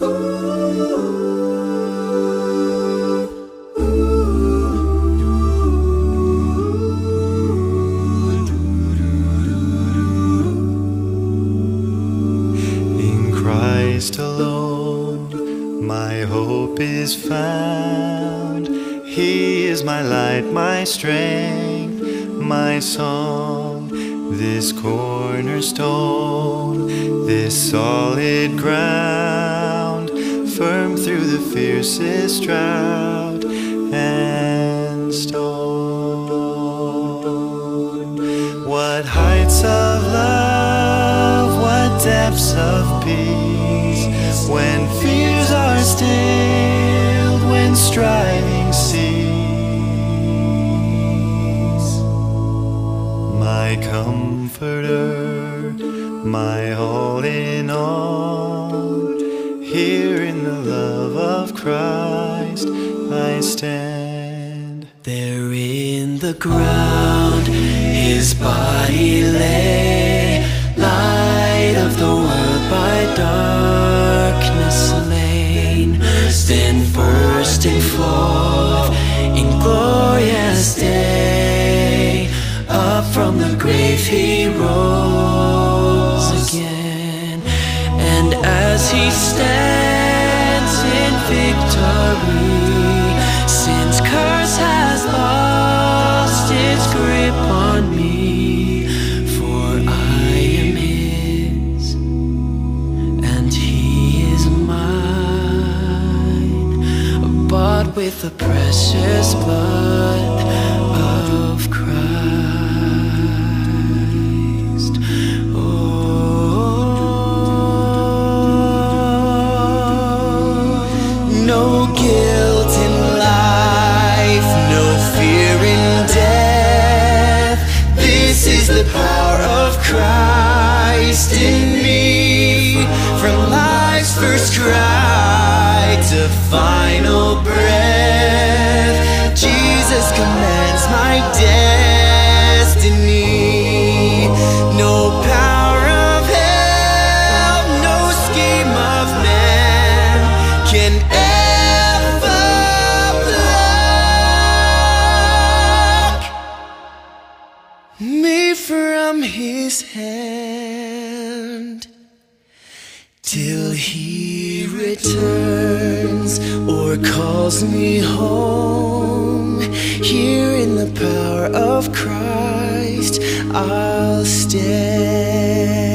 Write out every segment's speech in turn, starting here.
In Christ alone, my hope is found. He is my light, my strength, my song. This cornerstone, this solid ground, firm through the fiercest drought and storm. What heights of love, what depths of peace, when fears are stilled, when striving cease. My comforter, my all in all, here love of Christ I stand. There in the ground his body lay, light of the world by darkness slain, then bursting forth in glorious day, up from the grave he rose again, and as he stands with the precious blood of Christ. Oh, no guilt in life, no fear in death. This is the power of Christ in me. From life's first cry to final breath, destiny. No power of hell, no scheme of man can ever pluck me from his hand till he returns or calls me home. Here in the power of Christ, I'll stand.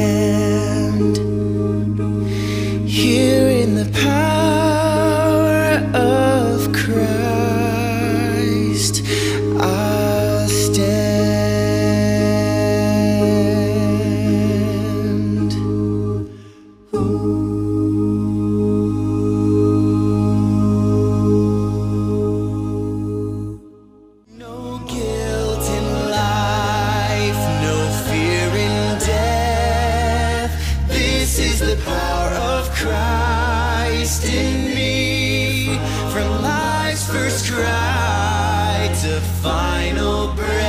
Cry to final breath,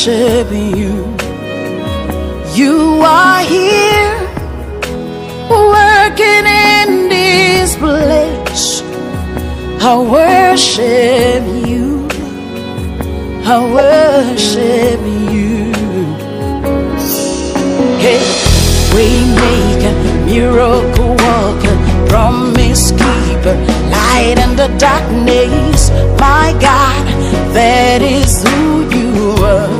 worship you. You are here, working in this place. I worship you. I worship you. Hey, we make a miracle worker, promise keeper, light in the darkness. My God, that is who you are.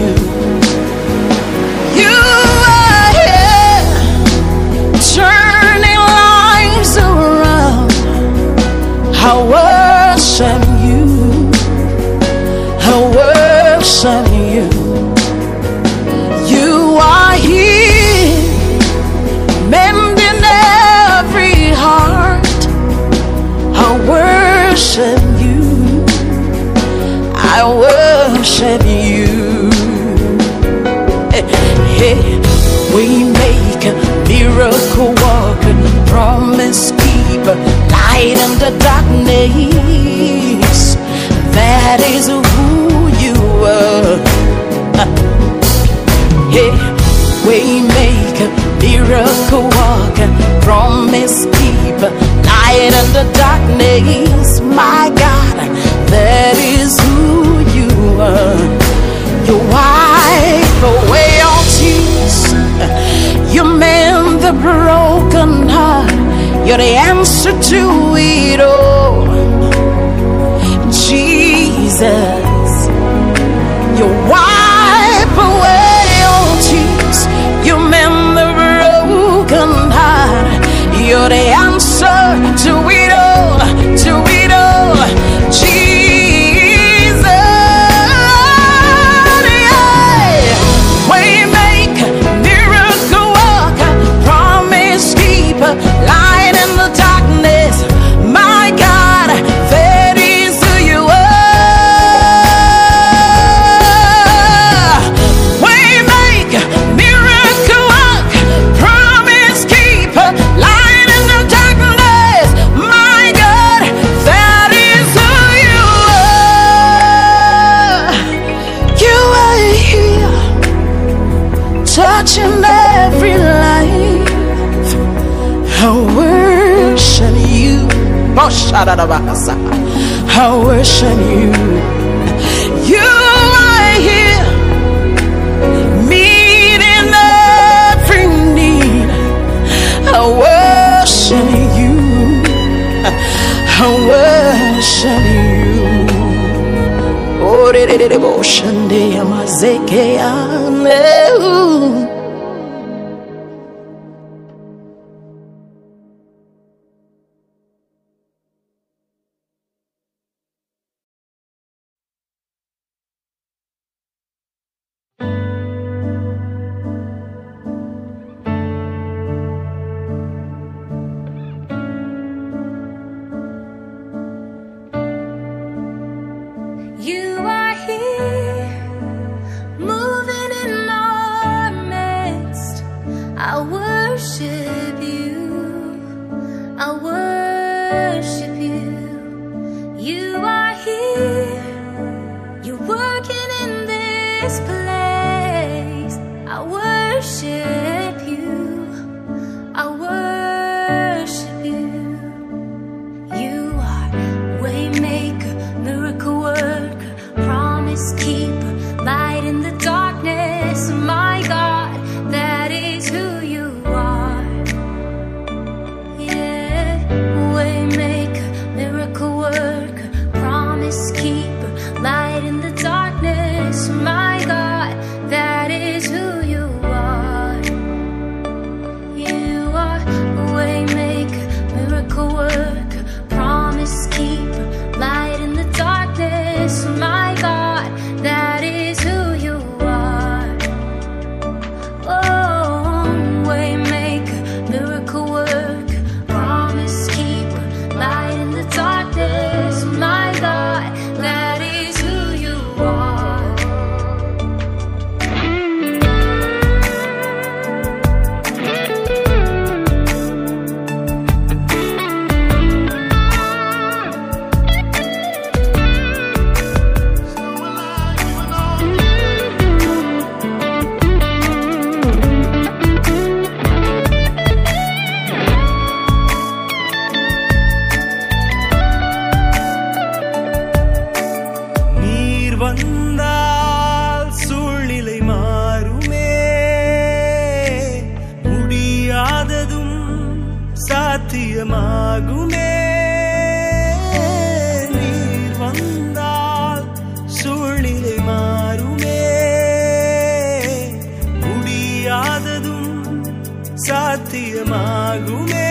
Worship you. I worship you. Hey, hey, we make a miracle walker, promise keeper, light in the darkness. That is who you are. Hey, eh. we make a miracle walker, promise keeper, light in the darkness. My God, that is who you are. You wipe away all tears. You mend the broken heart. You're the answer to it all. Jesus, I worship you. You are here, meeting every need. I worship you. I worship you. Oh, de de de de சாத்தியமாகுமே நீர் வந்தால் சூழ்நிலை மாறுமே. முடியாததும் சாத்தியமாகுமே.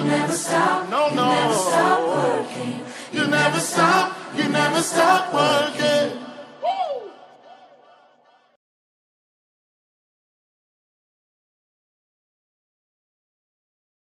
You never stop, No, you never no. stop working. You never stop, you never stop working.